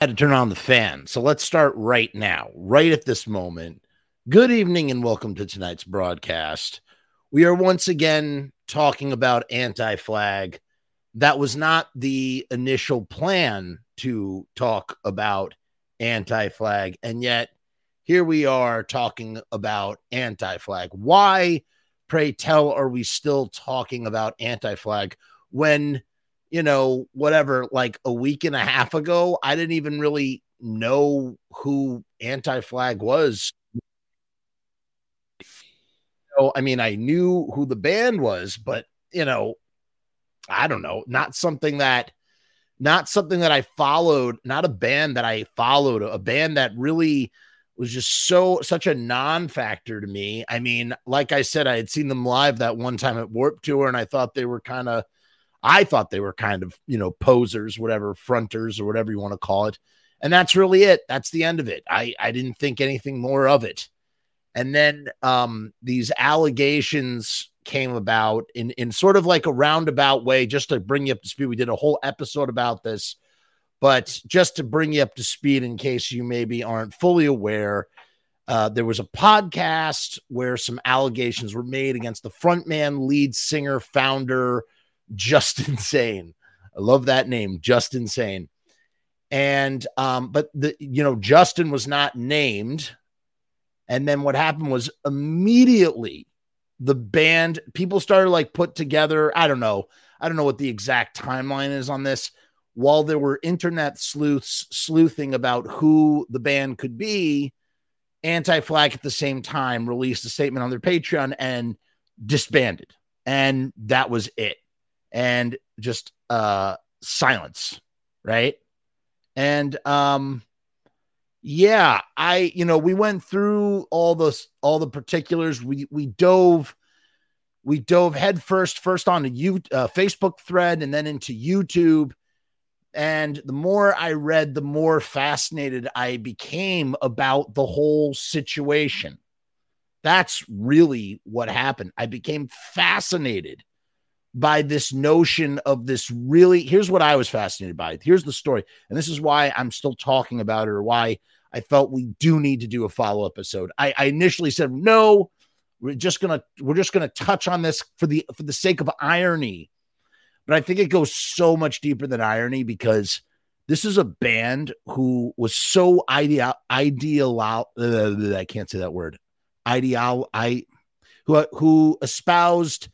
had to turn on the fan. So let's start right now, right at this moment. Good evening and welcome to tonight's broadcast. We are once again talking about anti flag. That was not the initial plan to talk about anti flag. And yet, here we are talking about anti flag. Why, pray tell, are we still talking about anti flag when you know, whatever, like a week and a half ago, I didn't even really know who Anti Flag was. So, I mean, I knew who the band was, but, you know, I don't know, not something that, not something that I followed, not a band that I followed, a band that really was just so, such a non factor to me. I mean, like I said, I had seen them live that one time at Warped Tour, and I thought they were kind of, I thought they were kind of, you know, posers, whatever, fronters or whatever you want to call it. And that's really it. That's the end of it. I, I didn't think anything more of it. And then um, these allegations came about in, in sort of like a roundabout way, just to bring you up to speed. We did a whole episode about this, but just to bring you up to speed in case you maybe aren't fully aware, uh, there was a podcast where some allegations were made against the frontman, lead singer, founder, just insane. I love that name, Justin Sane. And um, but the you know, Justin was not named. And then what happened was immediately the band people started like put together. I don't know. I don't know what the exact timeline is on this. While there were internet sleuths sleuthing about who the band could be, Anti Flag at the same time released a statement on their Patreon and disbanded. And that was it and just uh silence, right? And um yeah, I you know, we went through all the all the particulars. We we dove we dove headfirst first on a you uh, Facebook thread and then into YouTube. And the more I read, the more fascinated I became about the whole situation. That's really what happened. I became fascinated by this notion of this really here's what I was fascinated by. Here's the story. And this is why I'm still talking about it or why I felt we do need to do a follow-up episode. I, I initially said, no, we're just gonna we're just gonna touch on this for the for the sake of irony. But I think it goes so much deeper than irony because this is a band who was so ideal ideal I can't say that word ideal I who who espoused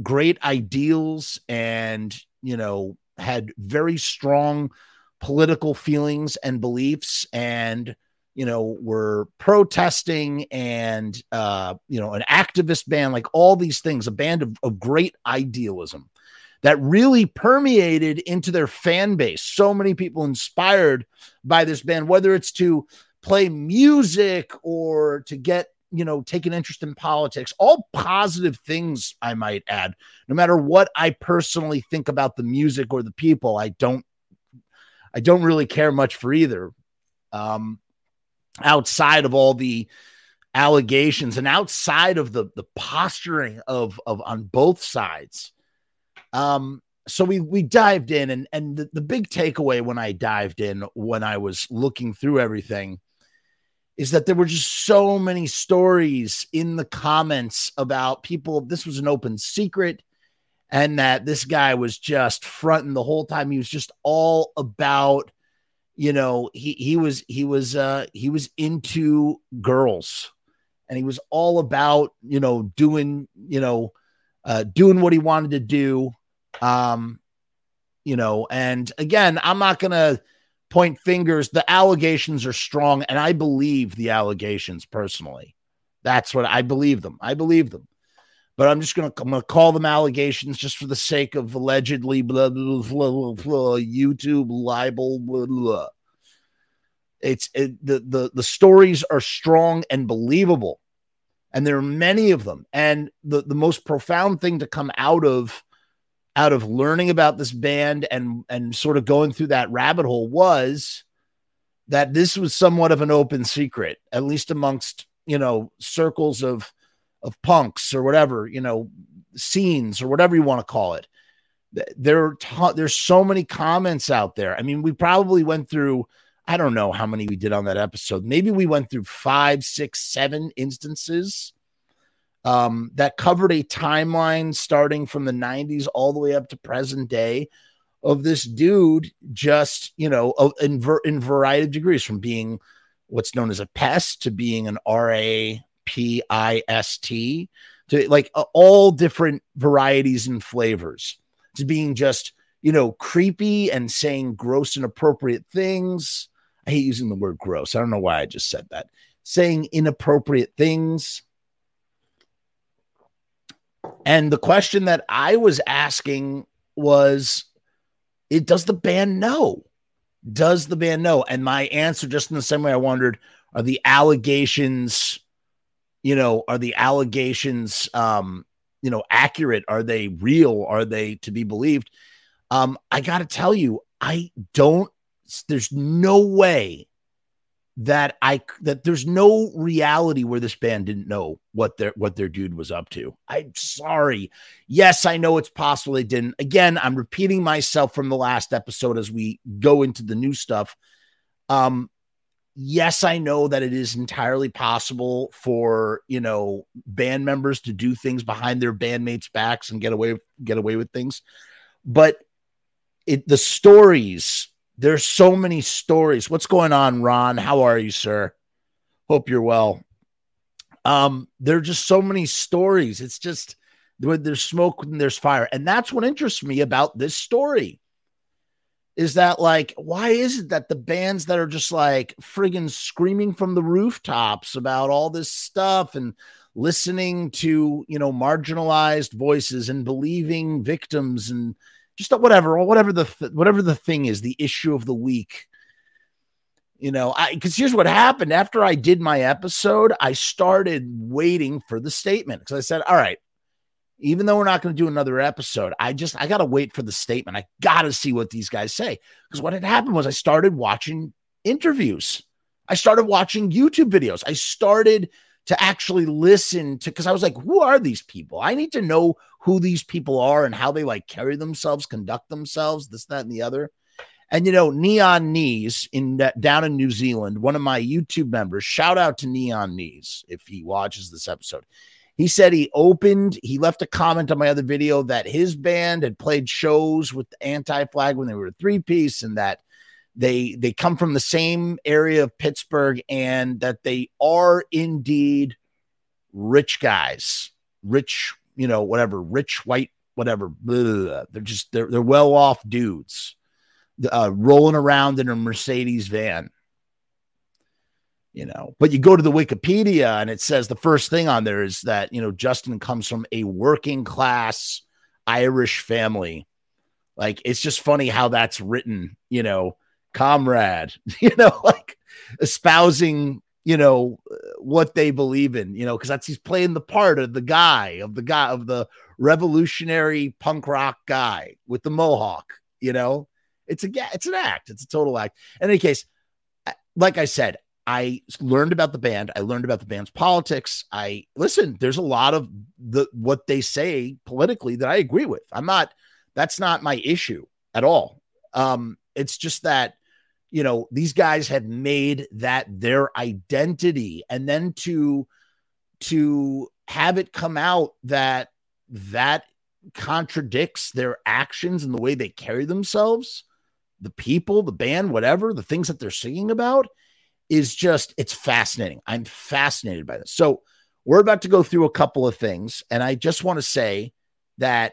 great ideals and, you know, had very strong political feelings and beliefs and, you know, were protesting and, uh, you know, an activist band, like all these things, a band of, of great idealism that really permeated into their fan base. So many people inspired by this band, whether it's to play music or to get you know, take an interest in politics, all positive things, I might add. No matter what I personally think about the music or the people, I don't, I don't really care much for either. Um, outside of all the allegations and outside of the the posturing of of on both sides. Um, so we we dived in and and the, the big takeaway when I dived in when I was looking through everything is that there were just so many stories in the comments about people. This was an open secret, and that this guy was just fronting the whole time. He was just all about, you know, he he was he was uh he was into girls, and he was all about you know doing you know uh doing what he wanted to do, um, you know. And again, I'm not gonna point fingers. The allegations are strong, and I believe the allegations personally. That's what I believe them. I believe them. But I'm just gonna I'm gonna call them allegations just for the sake of allegedly blah, blah, blah, blah YouTube libel. Blah, blah. It's it, the the the stories are strong and believable, and there are many of them. And the the most profound thing to come out of out of learning about this band and and sort of going through that rabbit hole was that this was somewhat of an open secret, at least amongst you know circles of of punks or whatever you know scenes or whatever you want to call it. There, t- there's so many comments out there. I mean, we probably went through I don't know how many we did on that episode. Maybe we went through five, six, seven instances um, that covered a timeline starting from the 90s all the way up to present day of this dude just, you know, in, ver- in variety of degrees from being what's known as a pest to being an R A P I S T to like uh, all different varieties and flavors to being just, you know, creepy and saying gross, and inappropriate things. I hate using the word gross. I don't know why I just said that. Saying inappropriate things and the question that I was asking was, it does the band know? Does the band know? And my answer, just in the same way I wondered, are the allegations, you know, are the allegations um, you know, accurate? Are they real? Are they to be believed? Um, I gotta tell you, I don't there's no way that I that there's no reality where this band didn't know what their what their dude was up to. I'm sorry. Yes, I know it's possible they didn't. Again, I'm repeating myself from the last episode as we go into the new stuff. Um yes, I know that it is entirely possible for, you know, band members to do things behind their bandmates' backs and get away get away with things. But it the stories there's so many stories. What's going on, Ron? How are you, sir? Hope you're well. Um, there are just so many stories. It's just there's smoke and there's fire. And that's what interests me about this story. Is that like, why is it that the bands that are just like friggin' screaming from the rooftops about all this stuff and listening to, you know, marginalized voices and believing victims and just whatever or whatever the th- whatever the thing is the issue of the week. You know i because here's what happened. After i did my episode i started waiting for the statement because i said all right even though we're not going to do another episode i just i gotta wait for the statement. I gotta see what these guys say. Because what had happened was i started watching interviews. I started watching youtube videos. I started to actually listen to because I was like, who are these people? I need to know who these people are and how they like carry themselves, conduct themselves, this, that, and the other. And you know, Neon Knees in that, down in New Zealand, one of my YouTube members, shout out to Neon Knees if he watches this episode. He said he opened, he left a comment on my other video that his band had played shows with anti flag when they were a three piece and that they they come from the same area of Pittsburgh and that they are indeed rich guys, rich, you know, whatever, rich white, whatever. Blah, blah, blah. They're just they're they're well off dudes, uh, rolling around in a Mercedes van. You know, but you go to the Wikipedia and it says the first thing on there is that you know Justin comes from a working class Irish family. Like it's just funny how that's written, you know, comrade, you know, like espousing, you know, what they believe in, you know, because that's he's playing the part of the guy, of the guy, of the revolutionary punk rock guy with the mohawk, you know. It's a it's an act, it's a total act. In any case, like I said, I learned about the band. I learned about the band's politics. I listen, there's a lot of the what they say politically that I agree with. I'm not that's not my issue at all. Um, it's just that you know, these guys have made that their identity and then to to have it come out that that contradicts their actions and the way they carry themselves, the people, the band, whatever, the things that they're singing about is just it's fascinating. I'm fascinated by this. So, we're about to go through a couple of things and I just want to say that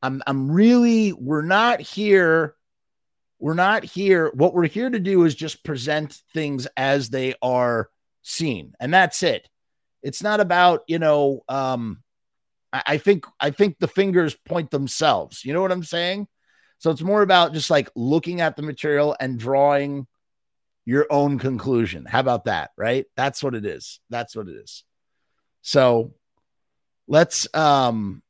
I'm I'm really we're not here we're not here. What we're here to do is just present things as they are seen, and that's it. It's not about you know. Um, I, think I think the fingers point themselves. You know what I'm saying? So it's more about just like looking at the material and drawing your own conclusion. How about that? Right? That's what it is. That's what it is. So let's um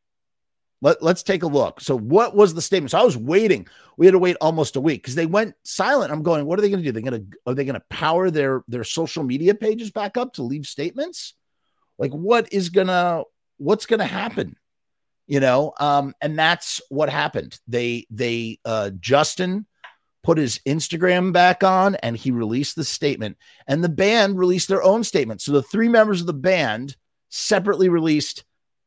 let, let's take a look. So, what was the statement? So, I was waiting. We had to wait almost a week because they went silent. I'm going, what are they going to do? They're going to are they going to power their their social media pages back up to leave statements? Like, what is gonna what's gonna happen? You know, um, and that's what happened. They they uh Justin put his Instagram back on and he released the statement. And the band released their own statement. So the three members of the band separately released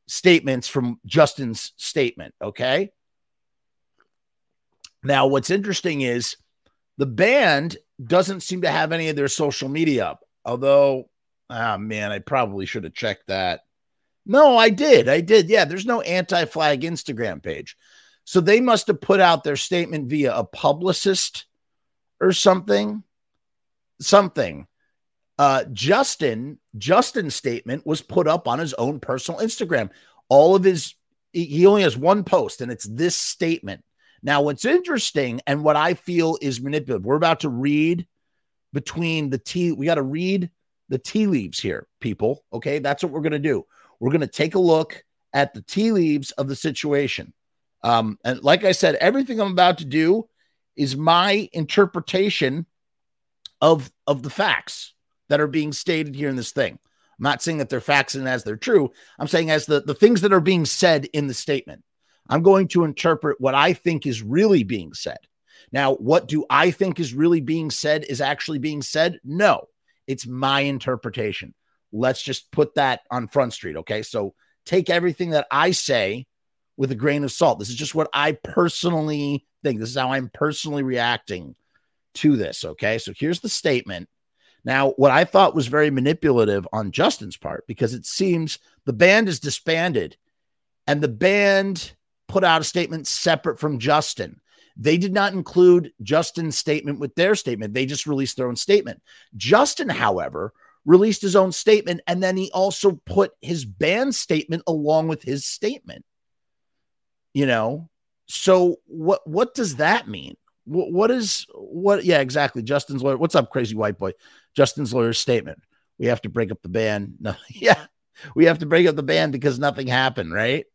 statements from Justin's statement. Okay. Now, what's interesting is the band doesn't seem to have any of their social media up, although, ah, man, I probably should have checked that. No, I did. I did. Yeah, there's no anti flag Instagram page. So they must have put out their statement via a publicist or something. Something. Uh, Justin, Justin's statement was put up on his own personal Instagram. All of his, he only has one post, and it's this statement. Now, what's interesting and what I feel is manipulative, we're about to read between the tea, we got to read the tea leaves here, people. Okay. That's what we're to do. We're to take a look at the tea leaves of the situation. Um, and like I said, everything I'm about to do is my interpretation of of the facts that are being stated here in this thing. I'm not saying that they're facts and as they're true. I'm saying as the, the things that are being said in the statement. I'm going to interpret what I think is really being said. Now, what do I think is really being said is actually being said? No, it's my interpretation. Let's just put that on Front Street. Okay. So take everything that I say with a grain of salt. This is just what I personally think. This is how I'm personally reacting to this. Okay. So here's the statement. Now, what I thought was very manipulative on Justin's part, because it seems the band is disbanded and the band put out a statement separate from Justin. They did not include Justin's statement with their statement. They just released their own statement. Justin, however, released his own statement and then he also put his band statement along with his statement. You know, so what what does that mean? What, what is what? Yeah, exactly. Justin's lawyer. What's up, crazy white boy? Justin's lawyer's statement. We have to break up the band. No, yeah, we have to break up the band because nothing happened, right?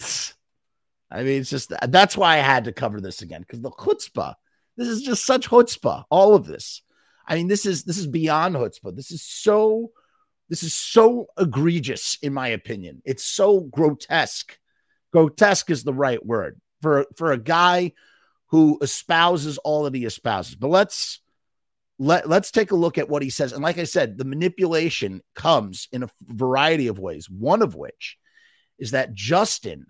I mean, it's just that's why I had to cover this again because the chutzpah. This is just such chutzpah. All of this. I mean, this is this is beyond chutzpah. This is so this is so egregious, in my opinion. It's so grotesque. Grotesque is the right word for for a guy who espouses all that he espouses. But let's let let's take a look at what he says. And like I said, the manipulation comes in a variety of ways. One of which is that Justin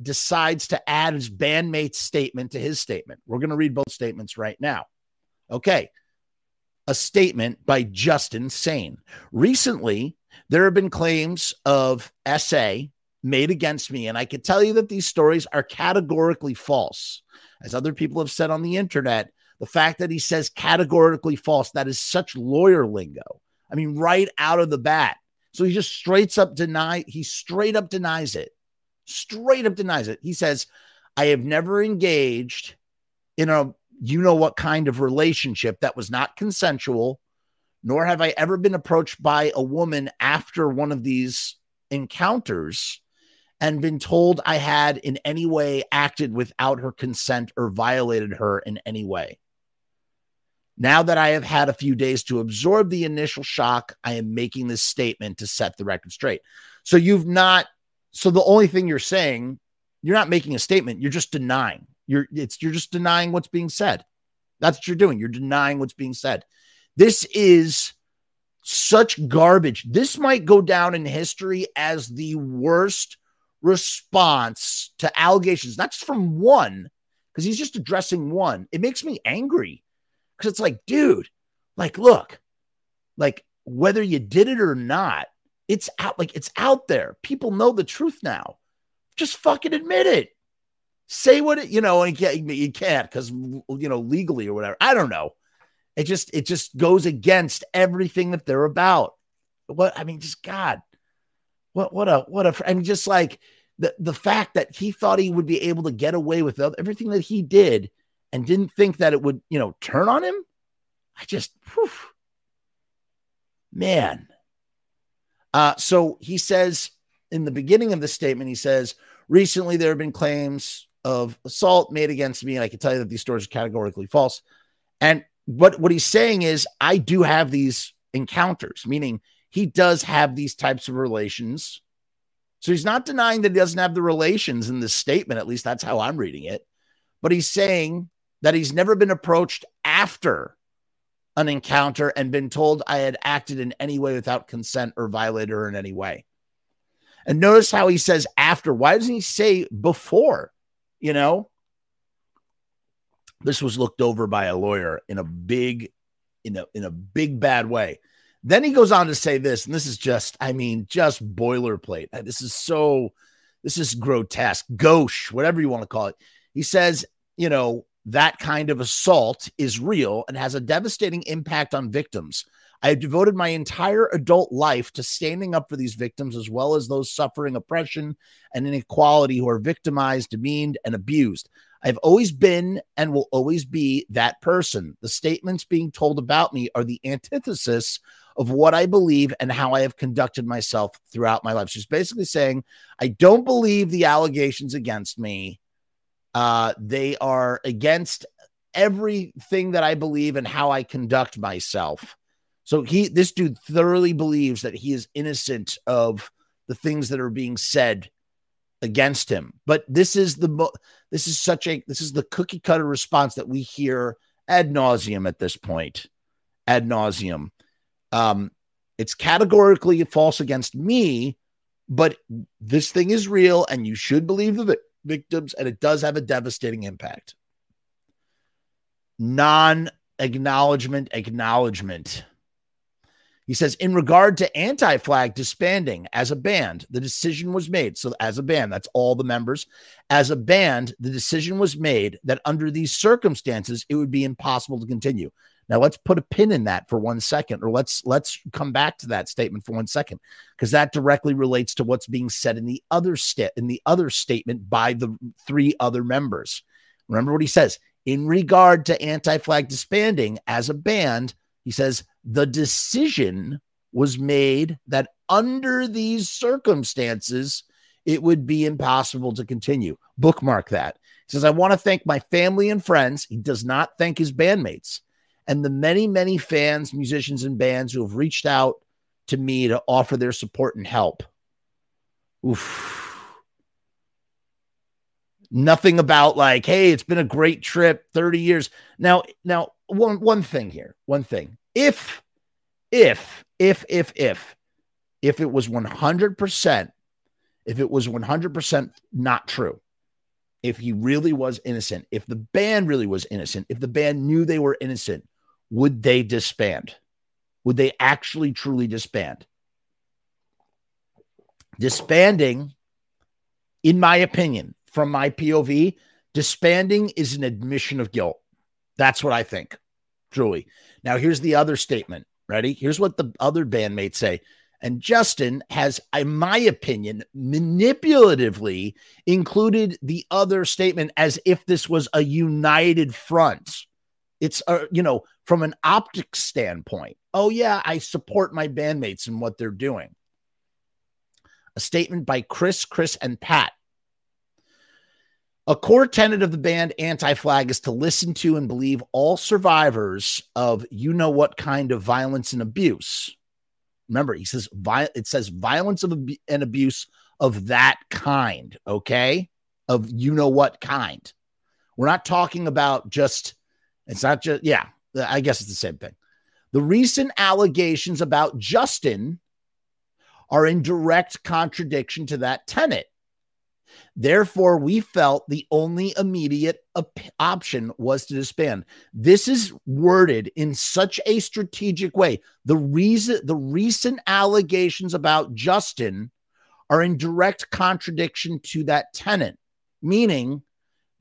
decides to add his bandmate's statement to his statement. We're going to read both statements right now. Okay. A statement by Justin Sane. Recently, there have been claims of SA made against me, and I can tell you that these stories are categorically false. As other people have said on the internet, the fact that he says categorically false, that is such lawyer lingo. I mean, right out of the bat. So he just straight up deny, he straight up denies it straight up denies it. He says, I have never engaged in a you know what kind of relationship that was not consensual, nor have I ever been approached by a woman after one of these encounters and been told I had in any way acted without her consent or violated her in any way. Now that I have had a few days to absorb the initial shock, I am making this statement to set the record straight. So you've not so the only thing you're saying, you're not making a statement, you're just denying. You're it's you're just denying what's being said. That's what you're doing. You're denying what's being said. This is such garbage. This might go down in history as the worst response to allegations, not just from one, because he's just addressing one. It makes me angry because it's like, dude, like, look, like whether you did it or not, it's out like it's out there. People know the truth now. Just fucking admit it. Say what it, you know, and you can't because you know, legally or whatever. I don't know. It just it just goes against everything that they're about. What I mean, just God, what what a what a I mean, just like the the fact that he thought he would be able to get away with everything that he did and didn't think that it would, you know, turn on him. I just, whew, man, uh, so he says in the beginning of the statement, he says, recently there have been claims of assault made against me. And I can tell you that these stories are categorically false. And what, what he's saying is, I do have these encounters, meaning he does have these types of relations. So he's not denying that he doesn't have the relations in this statement. At least that's how I'm reading it. But he's saying that he's never been approached after an encounter and been told I had acted in any way without consent or violated her in any way. And notice how he says after. Why doesn't he say before? You know, this was looked over by a lawyer in a big, in a in a big bad way. Then he goes on to say this, and this is just, I mean, just boilerplate. Uh, this is so, this is grotesque, gauche, whatever you want to call it. He says, you know, that kind of assault is real and has a devastating impact on victims. I have devoted my entire adult life to standing up for these victims, as well as those suffering oppression and inequality who are victimized, demeaned, and abused. I've always been and will always be that person. The statements being told about me are the antithesis of what I believe and how I have conducted myself throughout my life. She's basically saying, I don't believe the allegations against me. Uh, they are against everything that I believe and how I conduct myself. So he, this dude, thoroughly believes that he is innocent of the things that are being said against him. But this is the mo- this is such a this is the cookie cutter response that we hear ad nauseum at this point, ad nauseum. Um, it's categorically false against me, but this thing is real, and you should believe the victims, and it does have a devastating impact. Non acknowledgement, acknowledgement. He says, in regard to anti flag disbanding as a band, the decision was made. So, as a band, that's all the members. As a band, the decision was made that under these circumstances, it would be impossible to continue. Now let's put a pin in that for one second, or let's let's come back to that statement for one second, because that directly relates to what's being said in the other state in the other statement by the three other members. Remember what he says in regard to anti-flag disbanding as a band. He says the decision was made that under these circumstances, it would be impossible to continue. Bookmark that. He says, I want to thank my family and friends. He does not thank his bandmates and the many, many fans, musicians, and bands who have reached out to me to offer their support and help. Oof. Nothing about like, hey, it's been a great trip, 30 years. Now, now, one one thing here, one thing. If, if, if, if, if, if it was 100%, if it was 100% not true, if he really was innocent, if the band really was innocent, if the band knew they were innocent, would they disband? Would they actually truly disband? Disbanding, in my opinion, from my POV, disbanding is an admission of guilt. That's what I think, truly. Now, here's the other statement. Ready? Here's what the other bandmates say. And Justin has, in my opinion, manipulatively included the other statement as if this was a united front. It's, uh, you know, from an optics standpoint. Oh, yeah, I support my bandmates and what they're doing. A statement by Chris, Chris, and Pat. A core tenet of the band Anti Flag is to listen to and believe all survivors of you know what kind of violence and abuse. Remember, he says it says violence of and abuse of that kind, okay? Of you know what kind. We're not talking about just it's not just, yeah, I guess it's the same thing. The recent allegations about Justin are in direct contradiction to that tenet. Therefore, we felt the only immediate op- option was to disband. This is worded in such a strategic way. The reason the recent allegations about Justin are in direct contradiction to that tenet, meaning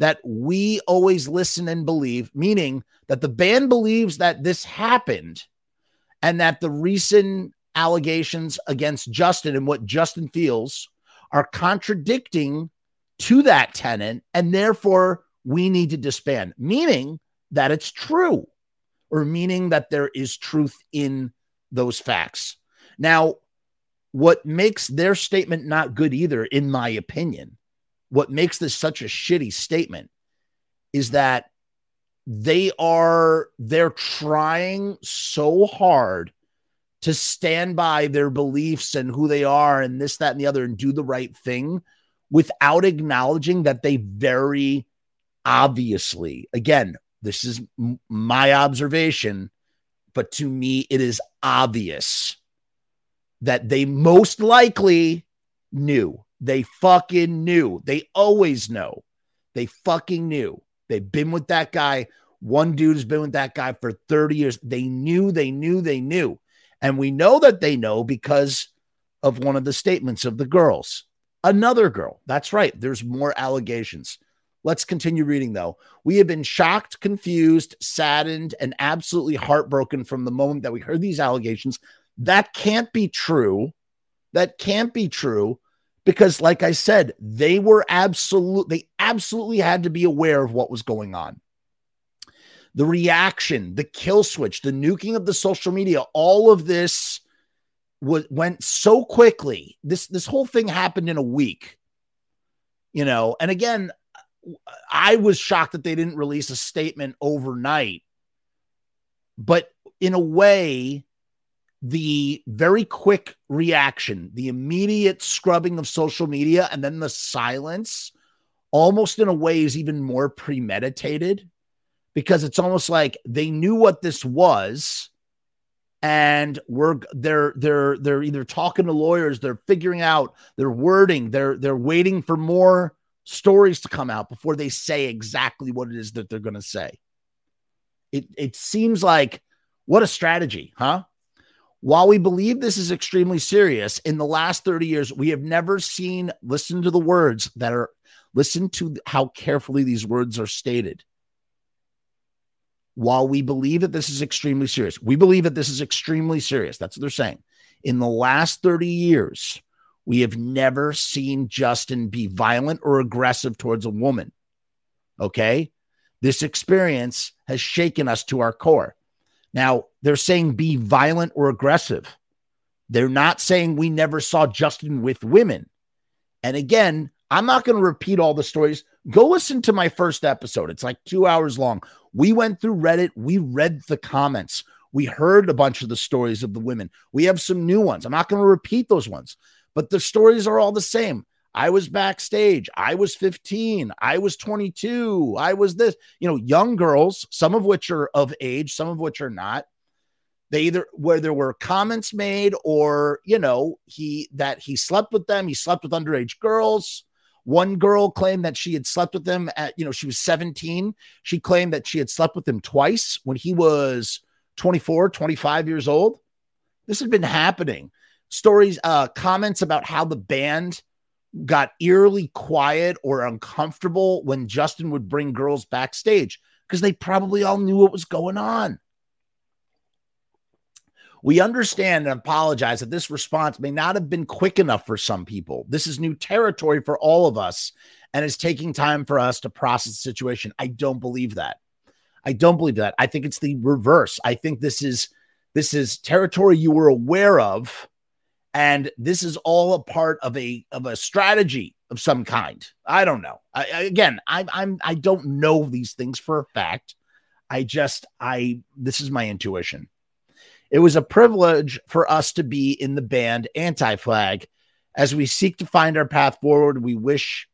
that we always listen and believe, meaning that the band believes that this happened and that the recent allegations against Justin and what Justin feels are contradicting to that tenant, and therefore we need to disband, meaning that it's true or meaning that there is truth in those facts. Now, what makes their statement not good either, in my opinion, what makes this such a shitty statement is that they are they're trying so hard to stand by their beliefs and who they are and this that and the other and do the right thing without acknowledging that they very obviously again This is m- my observation, but to me, it is obvious that they most likely knew. They fucking knew. They always know. They fucking knew. They've been with that guy. One dude has been with that guy for 30 years. They knew, they knew, they knew. And we know that they know because of one of the statements of the girls. Another girl. That's right. There's more allegations. Let's continue reading, though. We have been shocked, confused, saddened, and absolutely heartbroken from the moment that we heard these allegations. That can't be true. That can't be true because, like I said, they were absolute, they absolutely had to be aware of what was going on. The reaction, the kill switch, the nuking of the social media, all of this was went so quickly. This this whole thing happened in a week. You know, and again, I was shocked that they didn't release a statement overnight. But in a way, the very quick reaction, the immediate scrubbing of social media, and then the silence, almost in a way, is even more premeditated because it's almost like they knew what this was and we're they're they're they're either talking to lawyers they're figuring out their wording they're they're waiting for more stories to come out before they say exactly what it is that they're going to say. It it seems like what a strategy huh while we believe this is extremely serious, in the last 30 years, we have never seen, listen to the words that are, listen to how carefully these words are stated. While we believe that this is extremely serious, we believe that this is extremely serious. That's what they're saying. In the last 30 years, we have never seen Justin be violent or aggressive towards a woman. Okay. This experience has shaken us to our core. Now, they're saying be violent or aggressive. They're not saying we never saw Justin with women. And again, I'm not going to repeat all the stories. Go listen to my first episode. It's like two hours long. We went through Reddit, we read the comments, we heard a bunch of the stories of the women. We have some new ones. I'm not going to repeat those ones, but the stories are all the same. I was backstage. I was 15. I was 22. I was this, you know, young girls, some of which are of age, some of which are not. They either where there were comments made or, you know, he that he slept with them, he slept with underage girls. One girl claimed that she had slept with him at, you know, she was 17. She claimed that she had slept with him twice when he was 24, 25 years old. This had been happening. Stories, uh, comments about how the band got eerily quiet or uncomfortable when Justin would bring girls backstage because they probably all knew what was going on. We understand and apologize that this response may not have been quick enough for some people. This is new territory for all of us, and it's taking time for us to process the situation. I don't believe that. I don't believe that. I think it's the reverse. I think this is this is territory you were aware of and this is all a part of a of a strategy of some kind. I don't know. I, again, I, I'm I don't know these things for a fact. I just I this is my intuition. It was a privilege for us to be in the band Anti Flag. As we seek to find our path forward, we wish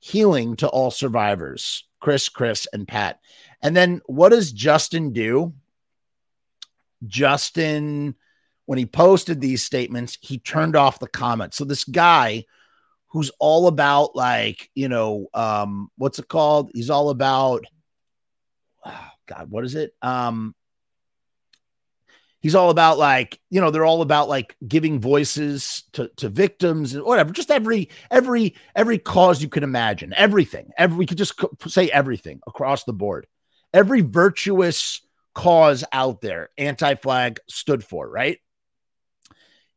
healing to all survivors. Chris, Chris, and Pat. And then what does Justin do? Justin when he posted these statements, he turned off the comments. So this guy who's all about like, you know, um, what's it called? He's all about oh God, what is it? Um, he's all about like, you know, they're all about like giving voices to, to victims and whatever, just every, every, every cause you can imagine, everything, every, we could just say everything across the board, every virtuous cause out there, anti flag stood for, right?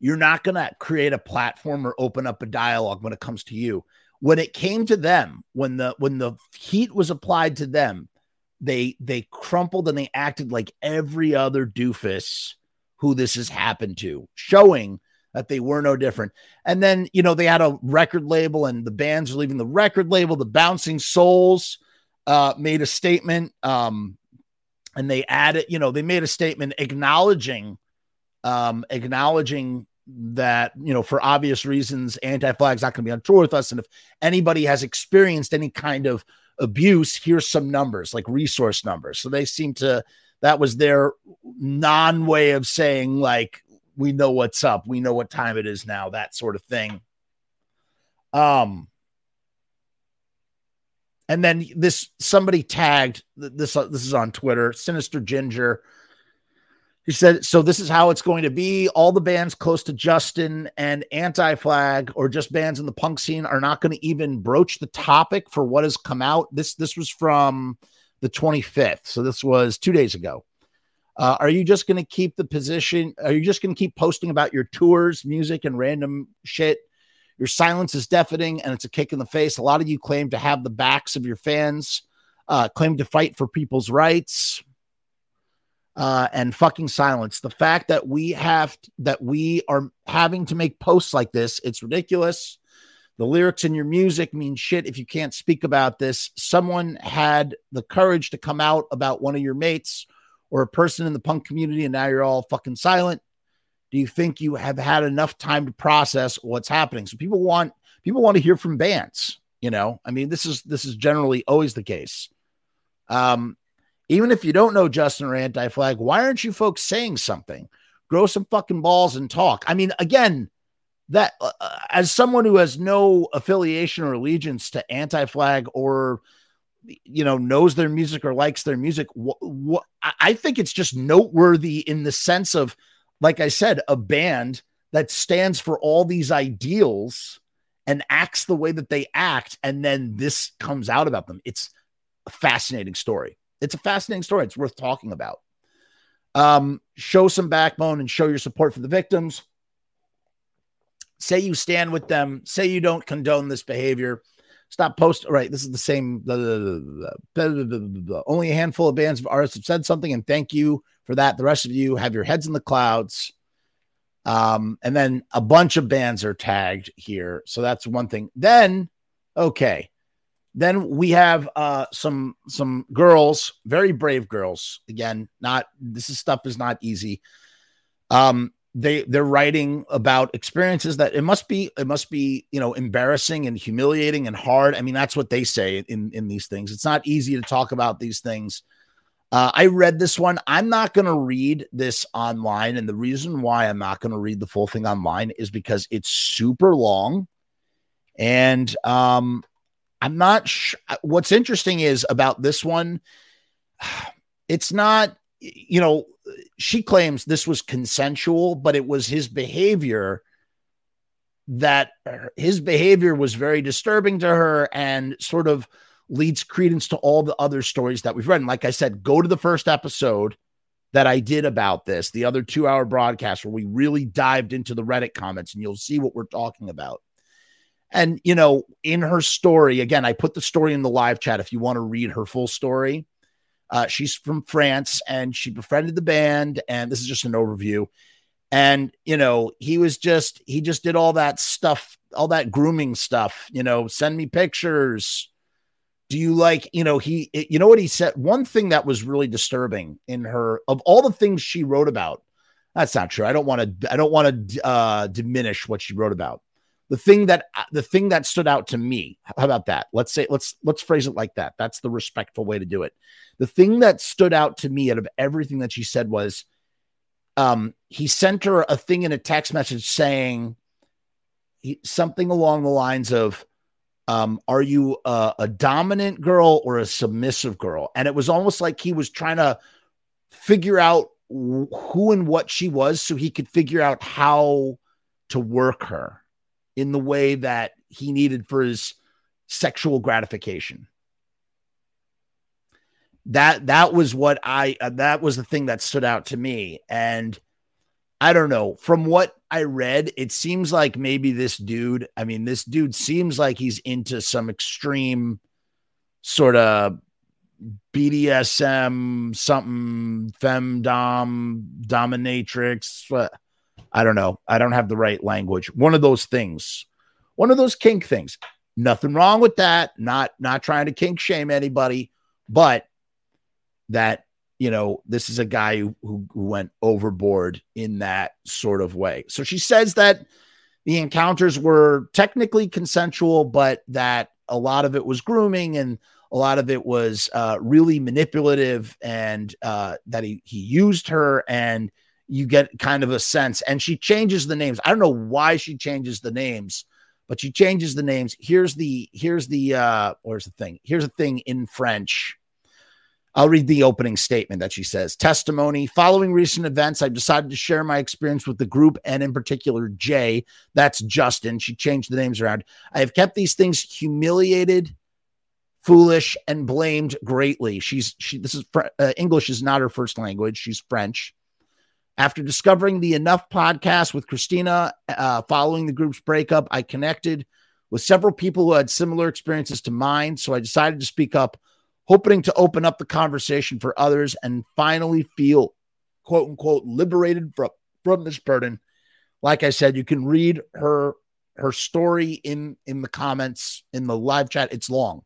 You're not going to create a platform or open up a dialogue when it comes to you. When it came to them, when the when the heat was applied to them, they they crumpled and they acted like every other doofus who this has happened to, showing that they were no different. And then, you know, they had a record label and the bands are leaving the record label. The Bouncing Souls uh, made a statement um, and they added, you know, they made a statement acknowledging um, acknowledging that you know for obvious reasons anti-flag's not going to be on tour with us and if anybody has experienced any kind of abuse, here's some numbers, like resource numbers. So they seem to, that was their non way of saying, like, we know what's up, we know what time it is now, that sort of thing. Um, and then this somebody tagged this. Uh, this is on Twitter. Sinister Ginger he said, so this is how it's going to be. All the bands close to Justin and Anti Flag, or just bands in the punk scene, are not going to even broach the topic for what has come out. This this was from the 25th, so this was two days ago. Uh, are you just going to keep the position? Are you just going to keep posting about your tours, music, and random shit? Your silence is deafening, and it's a kick in the face. A lot of you claim to have the backs of your fans, uh, claim to fight for people's rights uh, and fucking silence. The fact that we have that we are having to make posts like this, it's ridiculous. The lyrics in your music mean shit if you can't speak about this. Someone had the courage to come out about one of your mates or a person in the punk community, and now you're all fucking silent. Do you think you have had enough time to process what's happening? So people want people want to hear from bands. You know, I mean, this is this is generally always the case. Um, even if you don't know Justin or anti flag, why aren't you folks saying something? Grow some fucking balls and talk. I mean, again, that uh, uh as someone who has no affiliation or allegiance to anti flag or you know knows their music or likes their music wh- wh- i think it's just noteworthy in the sense of like i said a band that stands for all these ideals and acts the way that they act and then this comes out about them it's a fascinating story it's a fascinating story. It's worth talking about. Um, show some backbone and show your support for the victims. Say you stand with them. Say you don't condone this behavior. Stop post. Right. This is the same. Only a handful of bands of artists have said something, and thank you for that. The rest of you have your heads in the clouds. Um, and then a bunch of bands are tagged here. So that's one thing. Then, okay. Then we have uh, some some girls, very brave girls. Again, not this is stuff is not easy. Um, they they're writing about experiences that it must be it must be you know embarrassing and humiliating and hard. I mean, that's what they say in in these things. It's not easy to talk about these things. Uh, I read this one. I'm not going to read this online, and the reason why I'm not going to read the full thing online is because it's super long, and um, I'm not sure. What's interesting is about this one, it's not, you know, she claims this was consensual, but it was his behavior that his behavior was very disturbing to her and sort of leads credence to all the other stories that we've read. And like I said, go to the first episode that I did about this, the other two hour broadcast where we really dived into the Reddit comments, and you'll see what we're talking about. And, you know, in her story, again, I put the story in the live chat if you want to read her full story. Uh, she's from France and she befriended the band. And this is just an overview. And, you know, he was just, he just did all that stuff, all that grooming stuff, you know, send me pictures. Do you like, you know, he, you know what he said? One thing that was really disturbing in her, of all the things she wrote about, that's not true. I don't want to, I don't want to uh, diminish what she wrote about the thing that the thing that stood out to me how about that? Let's say let's let's phrase it like that. That's the respectful way to do it. The thing that stood out to me out of everything that she said was um he sent her a thing in a text message saying he, something along the lines of um are you a, a dominant girl or a submissive girl? And it was almost like he was trying to figure out who and what she was so he could figure out how to work her in the way that he needed for his sexual gratification. That that was what I uh, that was the thing that stood out to me and I don't know from what I read it seems like maybe this dude I mean this dude seems like he's into some extreme sort of BDSM something femdom dominatrix I don't know. I don't have the right language. One of those things, one of those kink things. Nothing wrong with that. Not not trying to kink shame anybody, but that you know this is a guy who, who, went overboard in that sort of way. So she says that the encounters were technically consensual, but that a lot of it was grooming and A lot of it was uh, really manipulative and uh, that he, he used her and you get kind of a sense. And she changes the names. I don't know why she changes the names, but she changes the names. Here's the, here's the, uh, where's the thing? Here's the thing in French. I'll read the opening statement that she says Testimony. Following recent events, I've decided to share my experience with the group and, in particular, Jay. That's Justin. She changed the names around. I have kept these things humiliated, foolish, and blamed greatly. She's, she, this is, uh, English is not her first language. She's French. After discovering the Enough podcast with Christina uh, following the group's breakup, I connected with several people who had similar experiences to mine. So I decided to speak up hoping to open up the conversation for others and finally feel quote unquote liberated from, from this burden. Like I said, you can read her her story in in the comments in the live chat. It's long.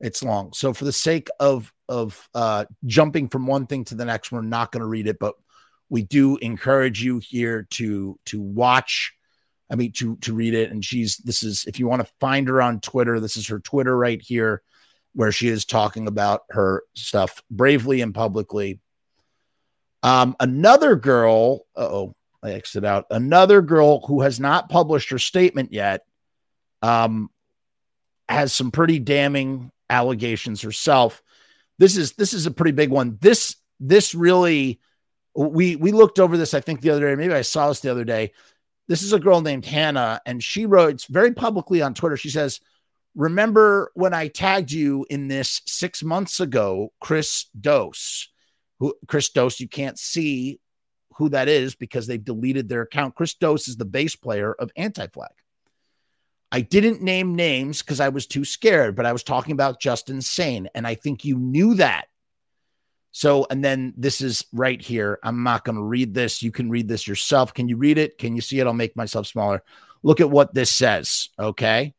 It's long. So for the sake of of uh jumping from one thing to the next, we're not going to read it, but we do encourage you here to to watch I mean to to read it and she's this is if you want to find her on Twitter, this is her Twitter right here where she is talking about her stuff bravely and publicly. Um, another girl, oh, I exited out. Another girl who has not published her statement yet, um, has some pretty damning allegations herself. This is this is a pretty big one. This this really we we looked over this. I think the other day. Maybe I saw this the other day. This is a girl named Hannah, and she wrote very publicly on Twitter. She says remember when I tagged you in this six months ago, Chris Dose, who Chris Dose, you can't see who that is because they've deleted their account. Chris Dose is the bass player of Anti Flag. I didn't name names because I was too scared, but I was talking about Justin Sane, and I think you knew that. So, and then this is right here. I'm not going to read this. You can read this yourself. Can you read it? Can you see it? I'll make myself smaller. Look at what this says. Okay.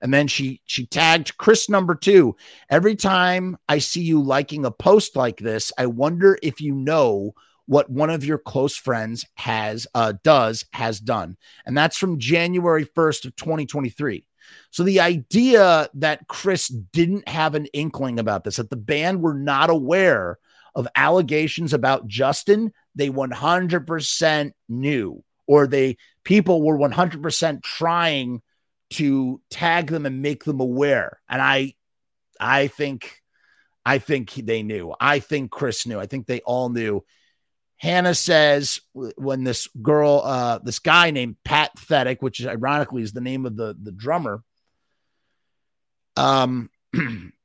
And then she she tagged Chris number 2. Every time I see you liking a post like this, I wonder if you know what one of your close friends has uh does has done. And that's from January 1st of 2023. So the idea that Chris didn't have an inkling about this, that the band were not aware of allegations about Justin, they 100% knew or they people were 100% trying to tag them and make them aware. And I, I think, I think they knew. I think Chris knew. I think they all knew. Hannah says when this girl, uh, this guy named Pat Thetic, which ironically is the name of the the drummer, um,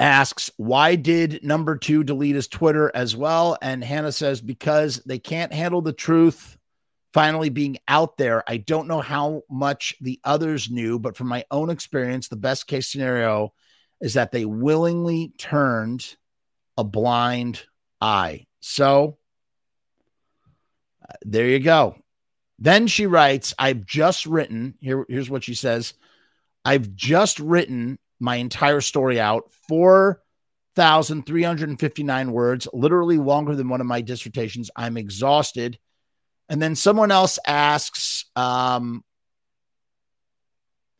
asks why did number two delete his Twitter as well? And Hannah says because they can't handle the truth finally being out there. I don't know how much the others knew, but from my own experience, the best case scenario is that they willingly turned a blind eye. So uh, there you go. Then she writes, I've just written, here, here's what she says I've just written my entire story out, 4,359 words, literally longer than one of my dissertations. I'm exhausted. And then someone else asks, um,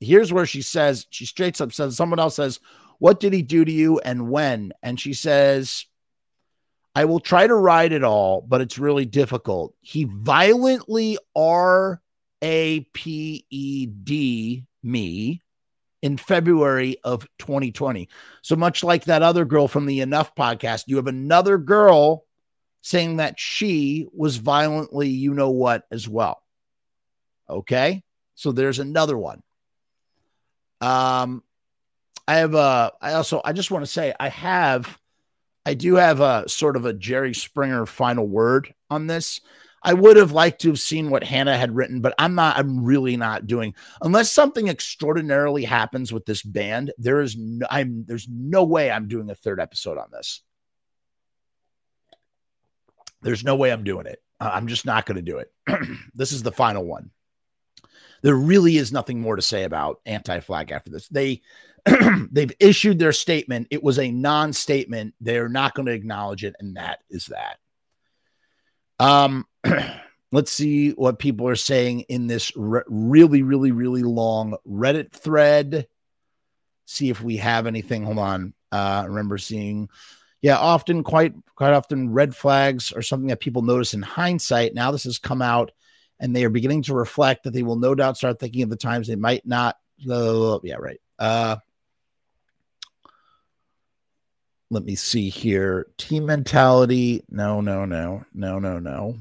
here's where she says, she straight up says, someone else says, What did he do to you and when? And she says, I will try to write it all, but it's really difficult. He violently R A P E D me in February of 2020. So much like that other girl from the Enough podcast, you have another girl saying that she was violently, you know what, as well. Okay. So there's another one. Um, I have a, I also, I just want to say, I have, I do have a sort of a Jerry Springer final word on this. I would have liked to have seen what Hannah had written, but I'm not, I'm really not doing, unless something extraordinarily happens with this band. There is no, I'm, there's no way I'm doing a third episode on this. There's no way I'm doing it. I'm just not going to do it. this is the final one. There really is nothing more to say about anti-flag after this. They they've issued their statement. It was a non-statement. They're not going to acknowledge it, and that is that. Um, let's see what people are saying in this re- really, really, really long Reddit thread. see if we have anything. Hold on. Uh, I remember seeing, yeah, often quite quite often red flags are something that people notice in hindsight. Now this has come out, and they are beginning to reflect that they will no doubt start thinking of the times they might not. Uh, yeah, right. Uh, let me see here. Team mentality. No, no, no, no, no, no.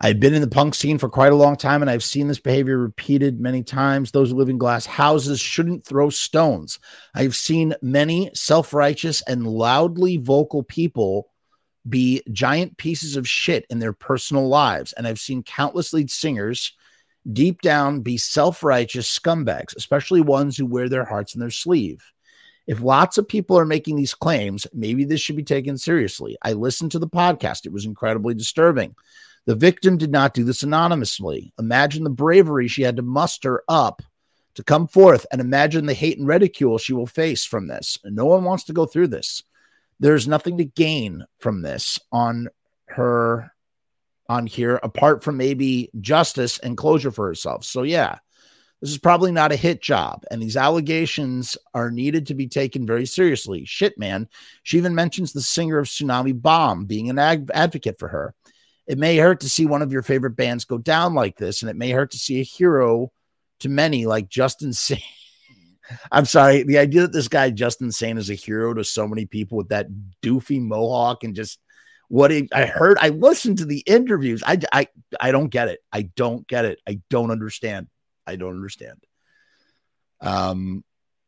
I've been in the punk scene for quite a long time and I've seen this behavior repeated many times. Those who live in glass houses shouldn't throw stones. I've seen many self righteous and loudly vocal people be giant pieces of shit in their personal lives. And I've seen countless lead singers deep down be self righteous scumbags, especially ones who wear their hearts in their sleeve. If lots of people are making these claims, maybe this should be taken seriously. I listened to the podcast, it was incredibly disturbing. The victim did not do this anonymously. Imagine the bravery she had to muster up to come forth and imagine the hate and ridicule she will face from this. No one wants to go through this. There's nothing to gain from this on her on here apart from maybe justice and closure for herself. So yeah, this is probably not a hit job and these allegations are needed to be taken very seriously. Shit, man. She even mentions the singer of Tsunami Bomb being an ag- advocate for her. It may hurt to see one of your favorite bands go down like this, and it may hurt to see a hero to many like Justin Sane. I'm sorry, the idea that this guy Justin Sane is a hero to so many people with that doofy mohawk and just what I heard, I listened to the interviews. I, I, I don't get it. I don't get it. I don't understand. I don't understand. Um,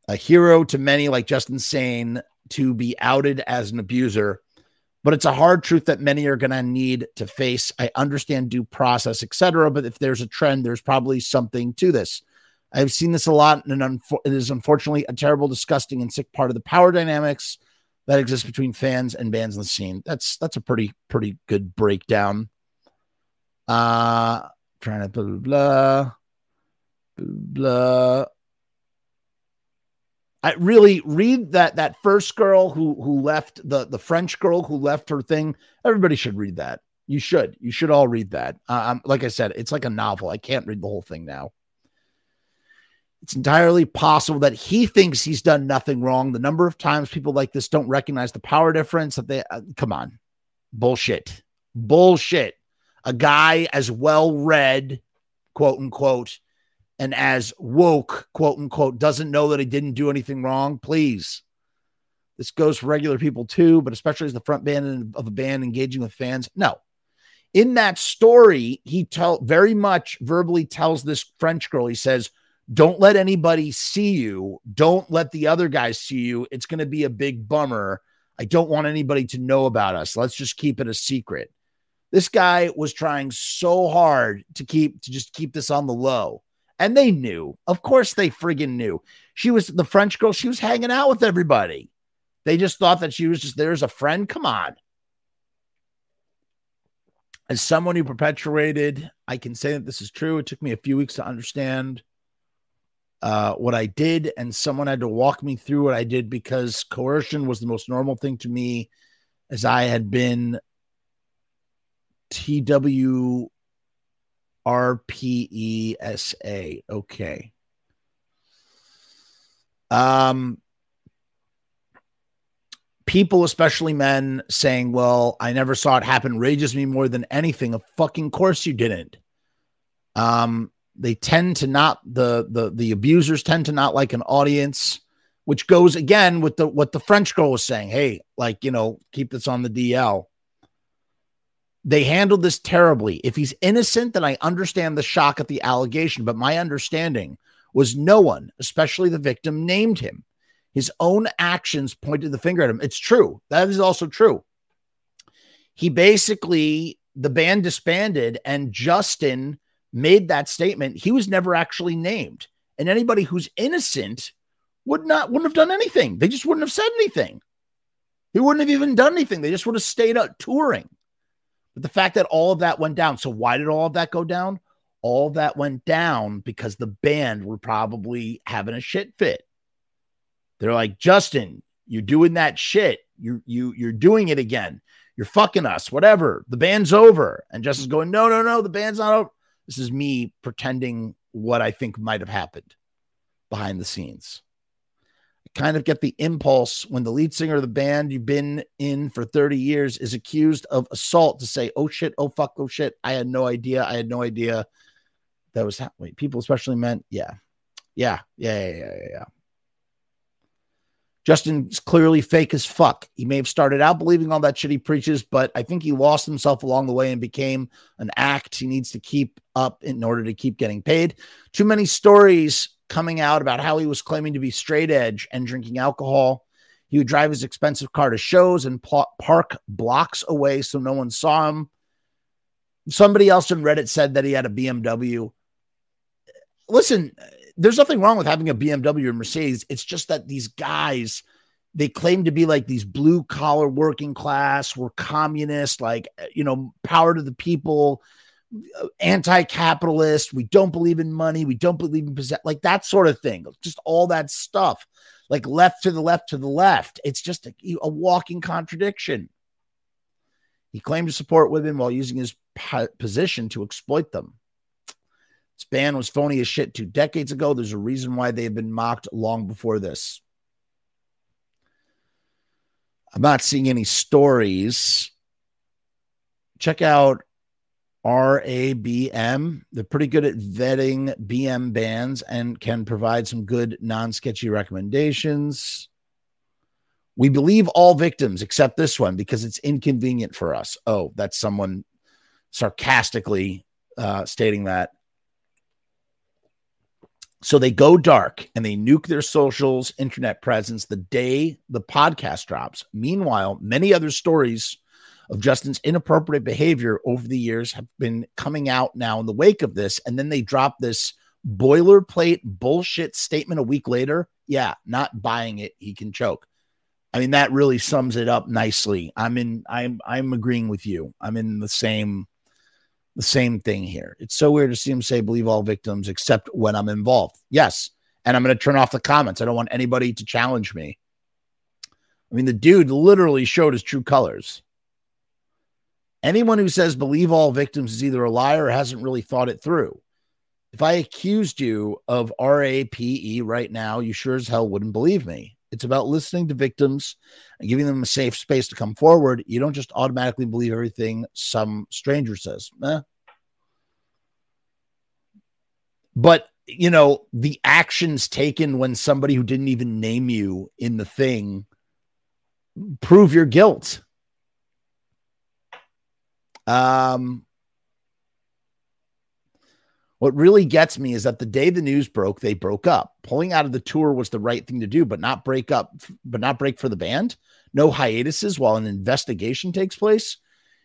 a hero to many like Justin Sane to be outed as an abuser but it's a hard truth that many are going to need to face. I understand due process, etc. But if there's a trend, there's probably something to this. I've seen this a lot, and it is unfortunately a terrible, disgusting, and sick part of the power dynamics that exists between fans and bands in the scene. That's that's a pretty pretty good breakdown. Uh trying to blah blah blah. Blah. I really read that that first girl who who left the the French girl who left her thing. Everybody should read that. You should. You should all read that. Um, like I said, it's like a novel. I can't read the whole thing now. It's entirely possible that he thinks he's done nothing wrong. The number of times people like this don't recognize the power difference that they uh, come on, bullshit, bullshit. A guy as well read, quote unquote, and as woke, quote unquote, doesn't know that he didn't do anything wrong, please. This goes for regular people too, but especially as the front band of a band engaging with fans. No. In that story, he tell very much verbally tells this French girl, he says, Don't let anybody see you. Don't let the other guys see you. It's going to be a big bummer. I don't want anybody to know about us. Let's just keep it a secret. This guy was trying so hard to keep to just keep this on the low. And they knew. Of course, they friggin' knew. She was the French girl. She was hanging out with everybody. They just thought that she was just there as a friend. Come on. As someone who perpetuated, I can say that this is true. It took me a few weeks to understand uh, what I did, and someone had to walk me through what I did because coercion was the most normal thing to me, as I had been TW R P E S A. Okay. Um, people, especially men, saying, Well, I never saw it happen, rages me more than anything. Of fucking course you didn't. Um, they tend to not the the the abusers tend to not like an audience, which goes again with the what the French girl was saying. Hey, like you know, keep this on the DL. They handled this terribly. If he's innocent, then I understand the shock at the allegation. But my understanding was no one, especially the victim, named him. His own actions pointed the finger at him. It's true. That is also true. He basically, the band disbanded, and Justin made that statement. He was never actually named. And anybody who's innocent would not wouldn't have done anything. They just wouldn't have said anything. He wouldn't have even done anything. They just would have stayed out touring. But the fact that all of that went down. So why did all of that go down? All that went down because the band were probably having a shit fit. They're like, Justin, you're doing that shit. You you you're doing it again. You're fucking us. Whatever. The band's over. And Justin's going, no, no, no. The band's not over. This is me pretending what I think might have happened. behind the scenes. Kind of get the impulse when the lead singer of the band you've been in for 30 years is accused of assault to say, oh shit, oh fuck, oh shit. I had no idea. I had no idea that was happening. People especially meant, yeah. Yeah, yeah, yeah, yeah, yeah. Justin's clearly fake as fuck. He may have started out believing all that shit he preaches, but I think he lost himself along the way and became an act he needs to keep up in order to keep getting paid. Too many stories coming out about how he was claiming to be straight edge and drinking alcohol. He would drive his expensive car to shows and pl- park blocks away so no one saw him. Somebody else in Reddit said that he had a BMW. Listen, there's nothing wrong with having a BMW or Mercedes. It's just that these guys, they claim to be like these blue collar working class, we're communist, like, you know, power to the people, anti capitalist. We don't believe in money. We don't believe in possess, like that sort of thing. Just all that stuff, like left to the left to the left. It's just a, a walking contradiction. He claimed to support women while using his position to exploit them. This band was phony as shit two decades ago. There's a reason why they have been mocked long before this. I'm not seeing any stories. Check out RABM. They're pretty good at vetting BM bands and can provide some good non sketchy recommendations. We believe all victims except this one because it's inconvenient for us. Oh, that's someone sarcastically uh, stating that. So they go dark and they nuke their socials, internet presence the day the podcast drops. Meanwhile, many other stories of Justin's inappropriate behavior over the years have been coming out now in the wake of this. And then they drop this boilerplate bullshit statement a week later. Yeah, not buying it. He can choke. I mean, that really sums it up nicely. I'm in, I'm, I'm agreeing with you. I'm in the same the same thing here. It's so weird to see him say, believe all victims except when I'm involved. Yes. And I'm going to turn off the comments. I don't want anybody to challenge me. I mean, the dude literally showed his true colors. Anyone who says believe all victims is either a liar or hasn't really thought it through. If I accused you of RAPE right now, you sure as hell wouldn't believe me. It's about listening to victims and giving them a safe space to come forward. You don't just automatically believe everything some stranger says. Eh. But, you know, the actions taken when somebody who didn't even name you in the thing prove your guilt. Um, what really gets me is that the day the news broke, they broke up. Pulling out of the tour was the right thing to do, but not break up, but not break for the band. No hiatuses while an investigation takes place.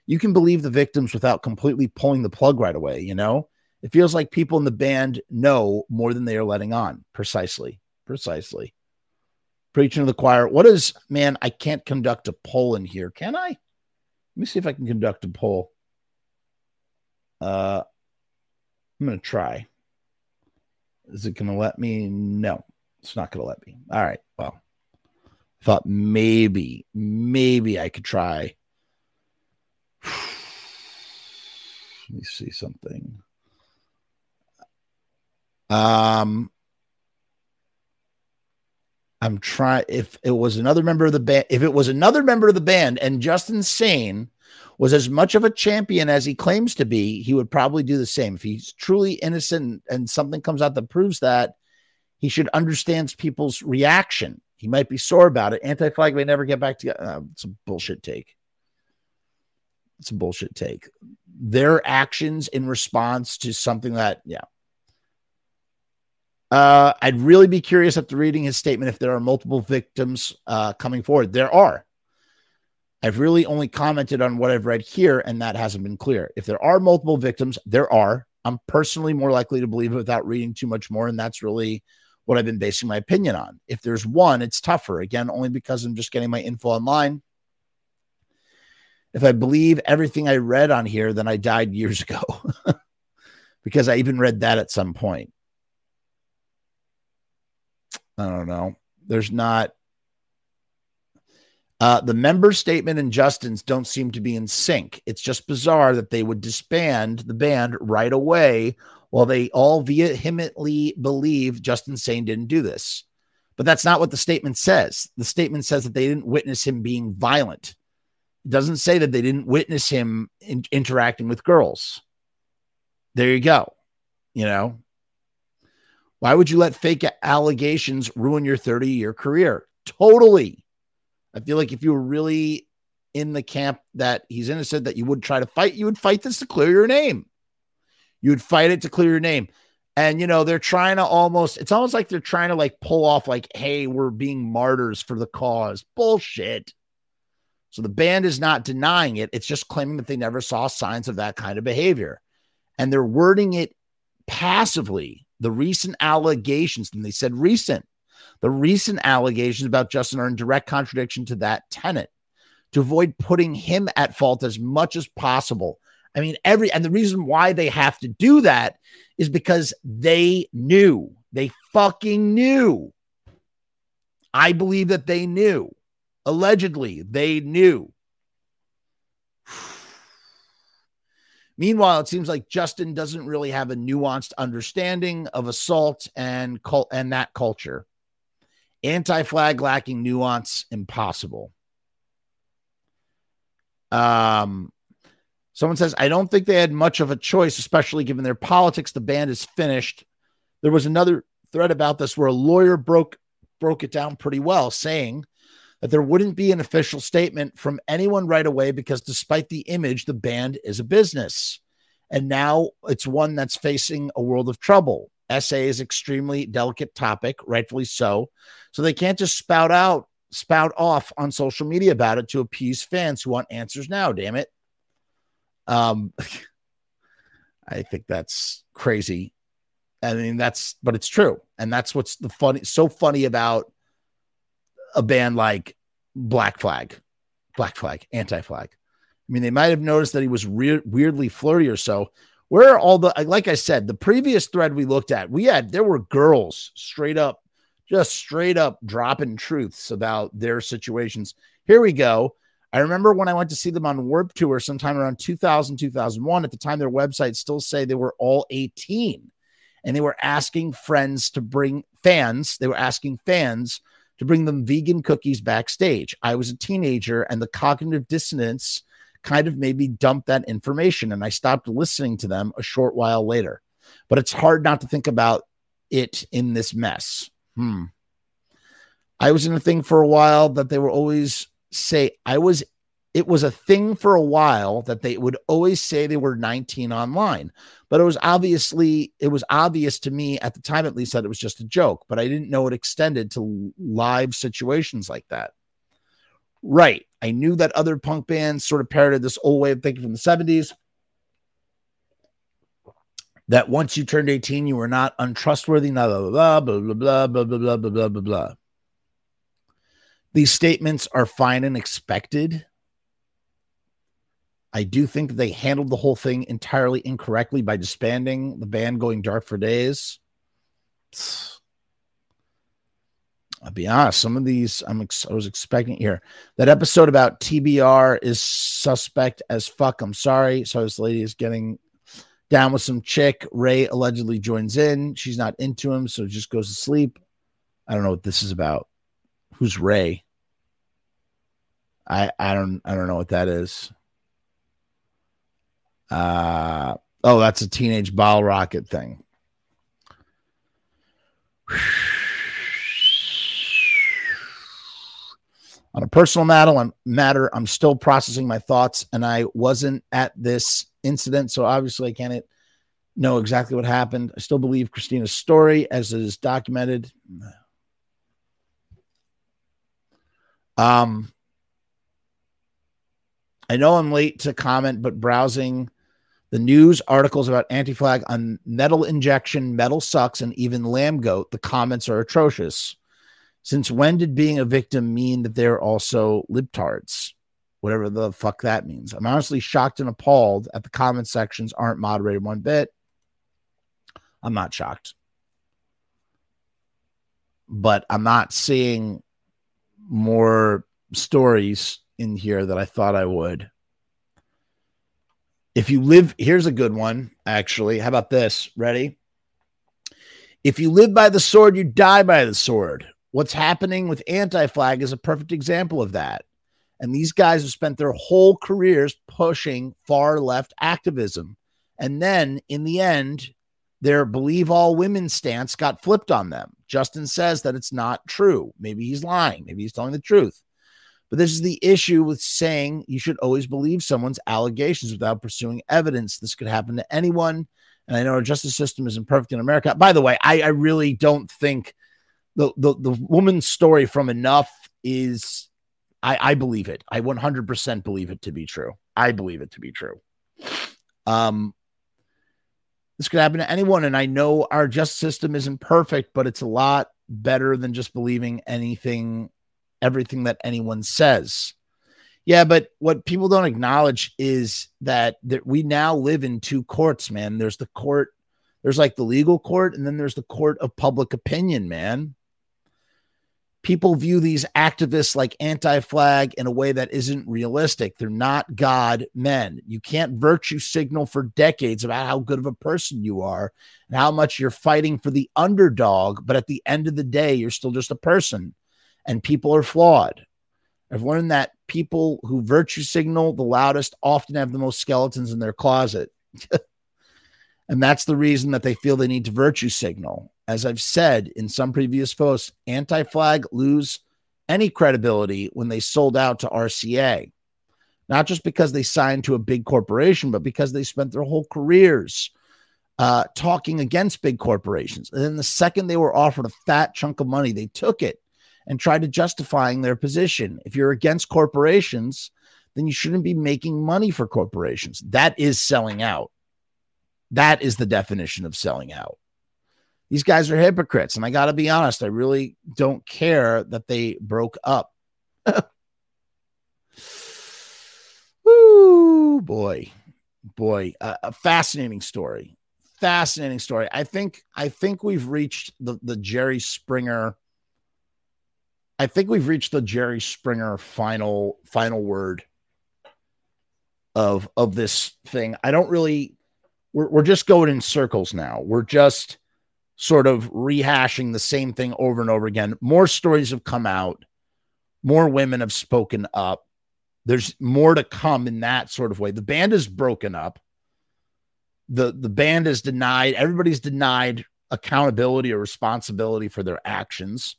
You can believe the victims without completely pulling the plug right away, you know? It feels like people in the band know more than they are letting on. Precisely. Precisely. Preaching to the choir. What is, man, I can't conduct a poll in here. Can I? Let me see if I can conduct a poll. Uh, I'm going to try. Is it going to let me? No, it's not going to let me. All right. Well, thought maybe, maybe I could try. Let me see something. Um, I'm trying. If it was another member of the band, if it was another member of the band, and Justin Sane was as much of a champion as he claims to be, he would probably do the same. If he's truly innocent and something comes out that proves that, he should understand people's reaction. He might be sore about it. Anti flag may never get back together. Uh, it's a bullshit take. It's a bullshit take. Their actions in response to something that, yeah. Uh, I'd really be curious after reading his statement if there are multiple victims uh, coming forward. There are. I've really only commented on what I've read here, and that hasn't been clear. If there are multiple victims, there are. I'm personally more likely to believe it without reading too much more, and that's really what I've been basing my opinion on. If there's one, it's tougher. Again, only because I'm just getting my info online. If I believe everything I read on here, then I died years ago because I even read that at some point. I don't know. There's not uh, the member statement and Justin's don't seem to be in sync. It's just bizarre that they would disband the band right away while they all vehemently believe Justin Sane didn't do this. But that's not what the statement says. The statement says that they didn't witness him being violent. It doesn't say that they didn't witness him in, interacting with girls. There you go. You know, why would you let fake allegations ruin your 30 year career? Totally. I feel like if you were really in the camp that he's innocent, that you would try to fight, you would fight this to clear your name. You would fight it to clear your name. And you know, they're trying to almost it's almost like they're trying to like pull off like, hey, we're being martyrs for the cause. Bullshit. So the band is not denying it. It's just claiming that they never saw signs of that kind of behavior. And they're wording it passively. The recent allegations, and they said recent, the recent allegations about Justin are in direct contradiction to that tenet to avoid putting him at fault as much as possible. I mean, every and the reason why they have to do that is because they knew. They fucking knew. I believe that they knew. Allegedly, they knew. Meanwhile, it seems like Justin doesn't really have a nuanced understanding of assault and cult and that culture. Anti-flag lacking nuance, impossible. Um, someone says, I don't think they had much of a choice, especially given their politics. The band is finished. There was another thread about this where a lawyer broke broke it down pretty well, saying that there wouldn't be an official statement from anyone right away because despite the image, the band is a business. And now it's one that's facing a world of trouble. SA is extremely delicate topic, rightfully so. So they can't just spout out, spout off on social media about it to appease fans who want answers now. Damn it. Um, I think that's crazy. I mean, that's, but it's true. And that's what's the funny, so funny about a band like Black Flag, Black Flag, Anti Flag. I mean, they might have noticed that he was re- weirdly flirty or so. Where are all the, like I said, the previous thread we looked at, we had, there were girls straight up, just straight up dropping truths about their situations. Here we go. I remember when I went to see them on Warped Tour sometime around 2000, 2001. At the time, their website still say they were all 18 and they were asking friends to bring fans, they were asking fans to bring them vegan cookies backstage. I was a teenager and the cognitive dissonance kind of made me dump that information and I stopped listening to them a short while later. But it's hard not to think about it in this mess. Hmm. I was in a thing for a while that they were always say I was it was a thing for a while that they would always say they were 19 online but it was obviously it was obvious to me at the time at least that it was just a joke but i didn't know it extended to live situations like that right i knew that other punk bands sort of parroted this old way of thinking from the 70s that once you turned 18 you were not untrustworthy blah blah blah blah blah blah blah blah blah blah blah blah these statements are fine and expected I do think they handled the whole thing entirely incorrectly by disbanding the band going dark for days. I'll be honest, some of these I'm ex- I was expecting here. That episode about TBR is suspect as fuck. I'm sorry. So this lady is getting down with some chick. Ray allegedly joins in. She's not into him, so just goes to sleep. I don't know what this is about. Who's Ray? I I don't I don't know what that is. Uh, oh, that's a Teenage Bottlerocket thing. On a personal matter, I'm, matter, I'm still processing my thoughts, and I wasn't at this incident, so obviously I can't know exactly what happened. I still believe Christina's story as it is documented. Um, I know I'm late to comment, but browsing the news articles about anti-flag on metal injection, metal sucks, and even Lambgoat, the comments are atrocious. Since when did being a victim mean that they're also libtards? Whatever the fuck that means. I'm honestly shocked and appalled at the comment sections aren't moderated one bit. I'm not shocked. But I'm not seeing more stories in here that I thought I would. If you live, here's a good one, actually. How about this? Ready? If you live by the sword, you die by the sword. What's happening with anti flag is a perfect example of that. And these guys have spent their whole careers pushing far left activism. And then in the end, their believe all women stance got flipped on them. Justin says that it's not true. Maybe he's lying. Maybe he's telling the truth. But this is the issue with saying you should always believe someone's allegations without pursuing evidence. This could happen to anyone. And I know our justice system isn't perfect in America. By the way, I, I really don't think the, the, the woman's story from Enough is, I, I believe it. I 100% believe it to be true. I believe it to be true. Um, this could happen to anyone. And I know our justice system isn't perfect, but it's a lot better than just believing anything everything that anyone says. Yeah, but what people don't acknowledge is that, that we now live in two courts, man. There's the court, there's like the legal court, and then there's the court of public opinion, man. People view these activists like anti flag in a way that isn't realistic. They're not God men. You can't virtue signal for decades about how good of a person you are and how much you're fighting for the underdog. But at the end of the day, you're still just a person and people are flawed. I've learned that people who virtue signal the loudest often have the most skeletons in their closet. and that's the reason that they feel they need to virtue signal. As I've said in some previous posts, anti flag lose any credibility when they sold out to RCA, not just because they signed to a big corporation, but because they spent their whole careers uh, talking against big corporations. And then the second they were offered a fat chunk of money, they took it and tried to justifying their position. If you're against corporations, then you shouldn't be making money for corporations. That is selling out. That is the definition of selling out. These guys are hypocrites. And I got to be honest, I really don't care that they broke up. Ooh, boy, boy, uh, a fascinating story. Fascinating story. I think I think we've reached the the Jerry Springer I think we've reached the Jerry Springer final final word of of this thing. I don't really we're we're just going in circles now. We're just sort of rehashing the same thing over and over again. More stories have come out. More women have spoken up. There's more to come in that sort of way. The band is broken up. The the band is denied, everybody's denied accountability or responsibility for their actions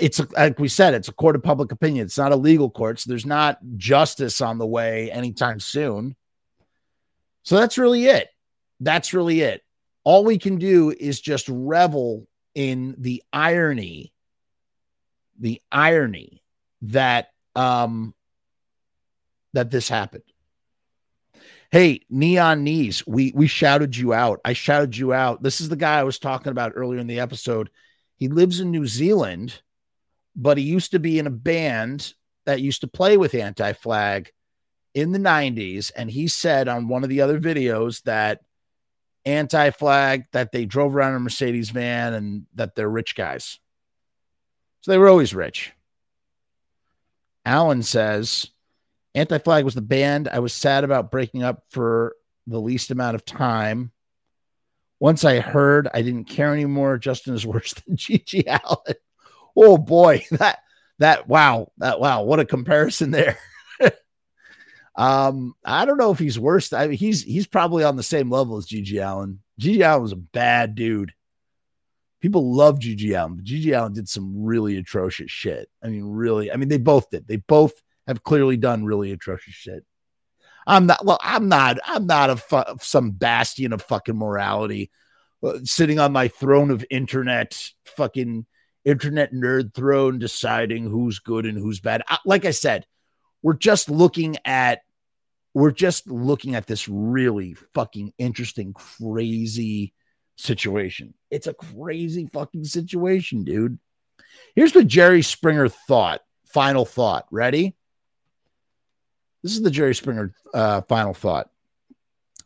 it's a, like we said, it's a court of public opinion. It's not a legal court. So there's not justice on the way anytime soon. So that's really it. That's really it. All we can do is just revel in the irony, the irony that um that this happened. Hey, Neon Knees, we we shouted you out. I shouted you out. This is the guy I was talking about earlier in the episode. He lives in New Zealand but he used to be in a band that used to play with Anti Flag in the 90s. And he said on one of the other videos that Anti Flag, that they drove around in a Mercedes van and that they're rich guys. So they were always rich. Alan says, Anti Flag was the band I was sad about breaking up for the least amount of time. Once I heard I didn't care anymore, Justin is worse than GG Allin oh boy, that that wow, that wow, what a comparison there. um, I don't know if he's worse. I mean, he's he's probably on the same level as GG Allin. GG Allin was a bad dude. People love GG Allin, but GG Allin did some really atrocious shit. I mean, really, I mean, they both did. They both have clearly done really atrocious shit. I'm not. Well, I'm not. I'm not a fu- some bastion of fucking morality, uh, sitting on my throne of internet, fucking internet nerd throne deciding who's good and who's bad. Like I said, we're just looking at we're just looking at this really fucking interesting, crazy situation. It's a crazy fucking situation, dude. Here's what Jerry Springer thought. Final thought. Ready? This is the Jerry Springer uh, final thought.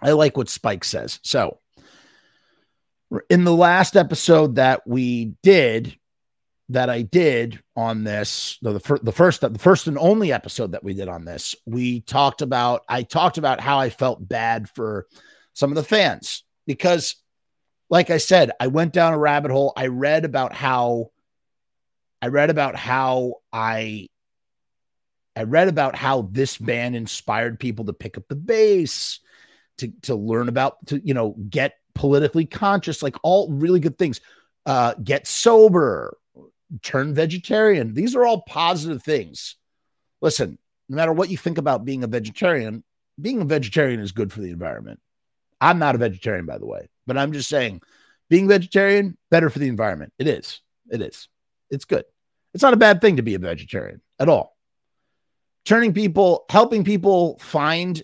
I like what Spike says. So, in the last episode that we did, that I did on this, the, the, the first the first and only episode that we did on this, we talked about I talked about how I felt bad for some of the fans because like I said, I went down a rabbit hole. I read about how I read about how I I read about how this band inspired people to pick up the bass, to to learn about to you know get politically conscious, like all really good things. Uh, get sober, turn vegetarian. These are all positive things. Listen, no matter what you think about being a vegetarian, being a vegetarian is good for the environment. I'm not a vegetarian, by the way, but I'm just saying being vegetarian, better for the environment. It is. It is. It's good. It's not a bad thing to be a vegetarian at all. Turning people, helping people find,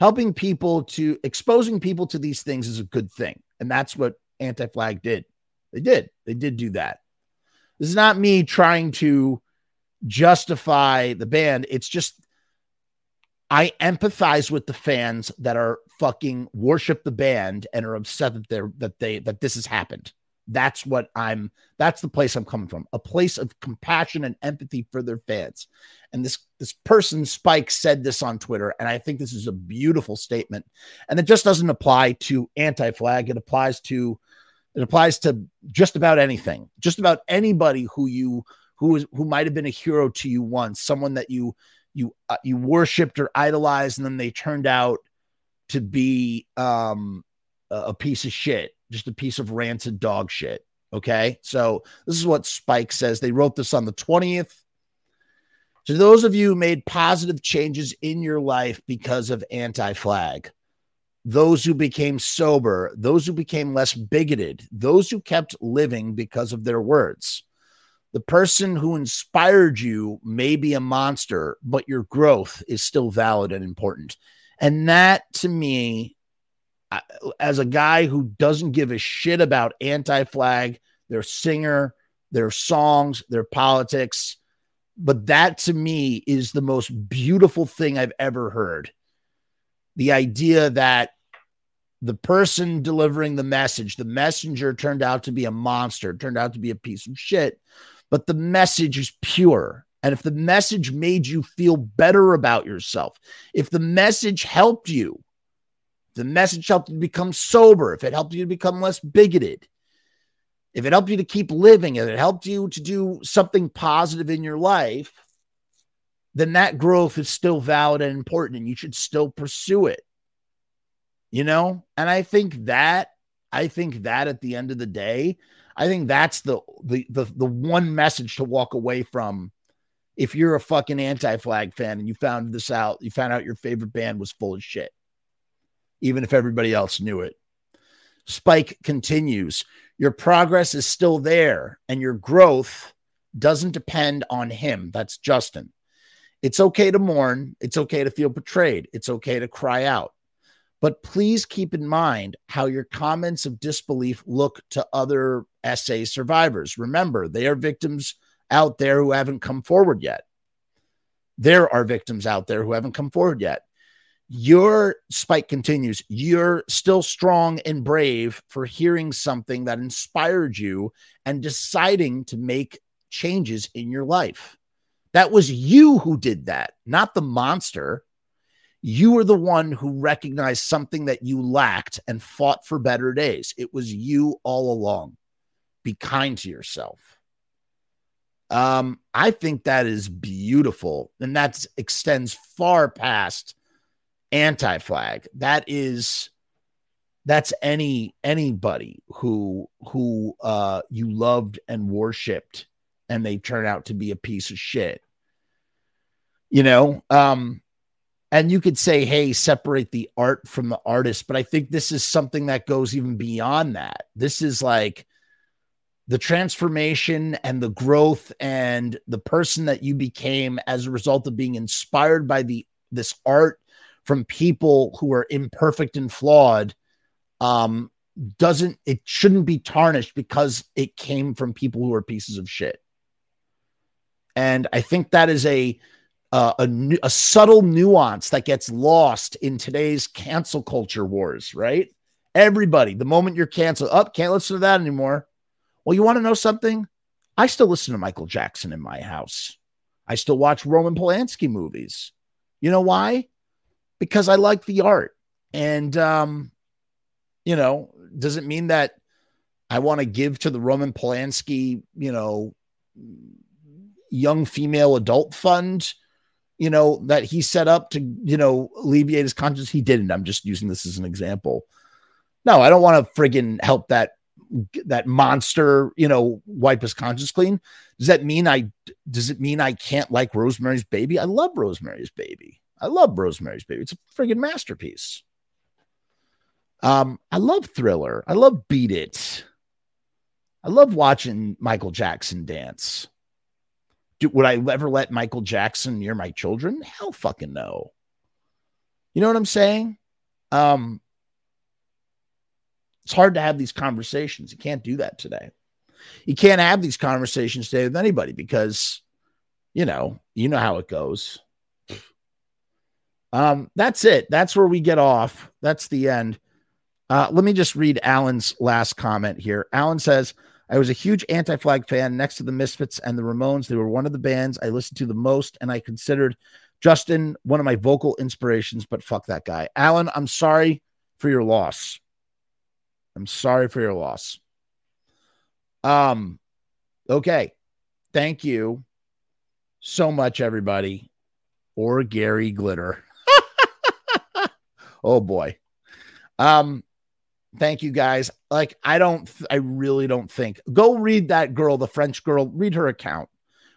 helping people to exposing people to these things is a good thing. And that's what Anti Flag did. They did. They did do that. This is not me trying to justify the band. It's just I empathize with the fans that are fucking worship the band and are upset that they're that they that this has happened. That's what I'm that's the place I'm coming from. A place of compassion and empathy for their fans. And this this person Spike said this on Twitter and I think this is a beautiful statement. And it just doesn't apply to anti-flag, it applies to it applies to just about anything. Just about anybody who you who is who might have been a hero to you once, someone that you you uh, you worshipped or idolized and then they turned out to be um a piece of shit, just a piece of rancid dog shit. Okay. So this is what Spike says. They wrote this on the 20th. To those of you who made positive changes in your life because of anti flag, those who became sober, those who became less bigoted, those who kept living because of their words. The person who inspired you may be a monster, but your growth is still valid and important. And that to me, as a guy who doesn't give a shit about anti flag, their singer, their songs, their politics, but that to me is the most beautiful thing I've ever heard. The idea that the person delivering the message, the messenger turned out to be a monster, turned out to be a piece of shit, but the message is pure. And if the message made you feel better about yourself, if the message helped you, the message helped you become sober, if it helped you to become less bigoted, if it helped you to keep living, if it helped you to do something positive in your life, then that growth is still valid and important and you should still pursue it. You know? And I think that, I think that at the end of the day, I think that's the the the, the one message to walk away from if you're a fucking anti-flag fan and you found this out, you found out your favorite band was full of shit, even if everybody else knew it. Spike continues, your progress is still there and your growth doesn't depend on him. That's Justin. It's okay to mourn. It's okay to feel betrayed. It's okay to cry out. But please keep in mind how your comments of disbelief look to other SA survivors. Remember, they are victims out there who haven't come forward yet. There are victims out there who haven't come forward yet. Your spike continues. You're still strong and brave for hearing something that inspired you and deciding to make changes in your life. That was you who did that, not the monster. You were the one who recognized something that you lacked and fought for better days. It was you all along. Be kind to yourself. Um, I think that is beautiful, and that extends far past anti-flag. That is that's any anybody who who uh you loved and worshipped and they turn out to be a piece of shit. You know, um and you could say, hey, separate the art from the artist. But I think this is something that goes even beyond that. This is like the transformation and the growth and the person that you became as a result of being inspired by the this art from people who are imperfect and flawed um doesn't it shouldn't be tarnished because it came from people who are pieces of shit and i think that is a uh, a, a subtle nuance that gets lost in today's cancel culture wars, right? Everybody, the moment you're canceled, up, oh, can't listen to that anymore. Well, you want to know something? I still listen to Michael Jackson in my house. I still watch Roman Polanski movies. You know why? Because I like the art. And um, you know, does it mean that I want to give to the Roman Polanski, you know, young female adult fund, you know, that he set up to, you know, alleviate his conscience? He didn't. I'm just using this as an example. No, I don't want to friggin' help that that monster, you know, wipe his conscience clean. Does that mean I does it mean I can't like Rosemary's Baby? I love Rosemary's Baby. I love Rosemary's Baby. It's a friggin' masterpiece. Um, I love Thriller. I love Beat It. I love watching Michael Jackson dance. Do, would I ever let Michael Jackson near my children? Hell fucking no. You know what I'm saying? Um, it's hard to have these conversations. You can't do that today. You can't have these conversations today with anybody because, you know, you know how it goes. Um, that's it. That's where we get off. That's the end. Uh, let me just read Alan's last comment here. Alan says, I was a huge anti flag fan next to the Misfits and the Ramones. They were one of the bands I listened to the most, and I considered Justin one of my vocal inspirations, but fuck that guy. Alan, I'm sorry for your loss. I'm sorry for your loss. Um, okay. Thank you so much, everybody. Or Gary Glitter. oh boy. Um, thank you guys. Like, I don't, I really don't think. Go read that girl, the French girl, read her account.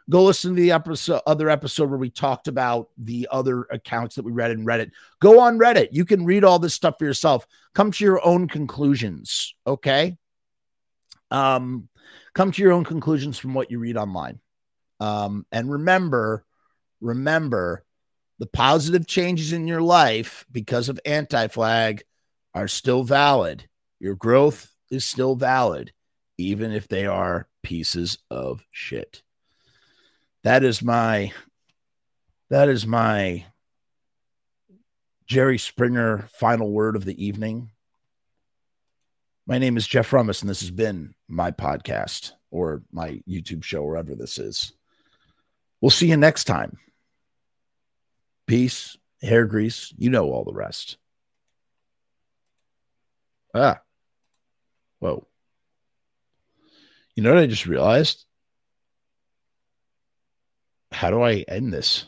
Go listen to the episode, other episode where we talked about the other accounts that we read in Reddit. Go on Reddit. You can read all this stuff for yourself. Come to your own conclusions. Okay. Um, come to your own conclusions from what you read online. Um, and remember, remember the positive changes in your life because of anti flag are still valid. Your growth is still valid, even if they are pieces of shit. That is my that is my Jerry Springer final word of the evening. My name is Jeff Frumess, and this has been my podcast or my YouTube show, wherever this is. We'll see you next time. Peace, hair grease, you know all the rest. Ah, whoa. You know what I just realized? how do I end this?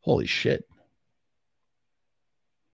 Holy shit.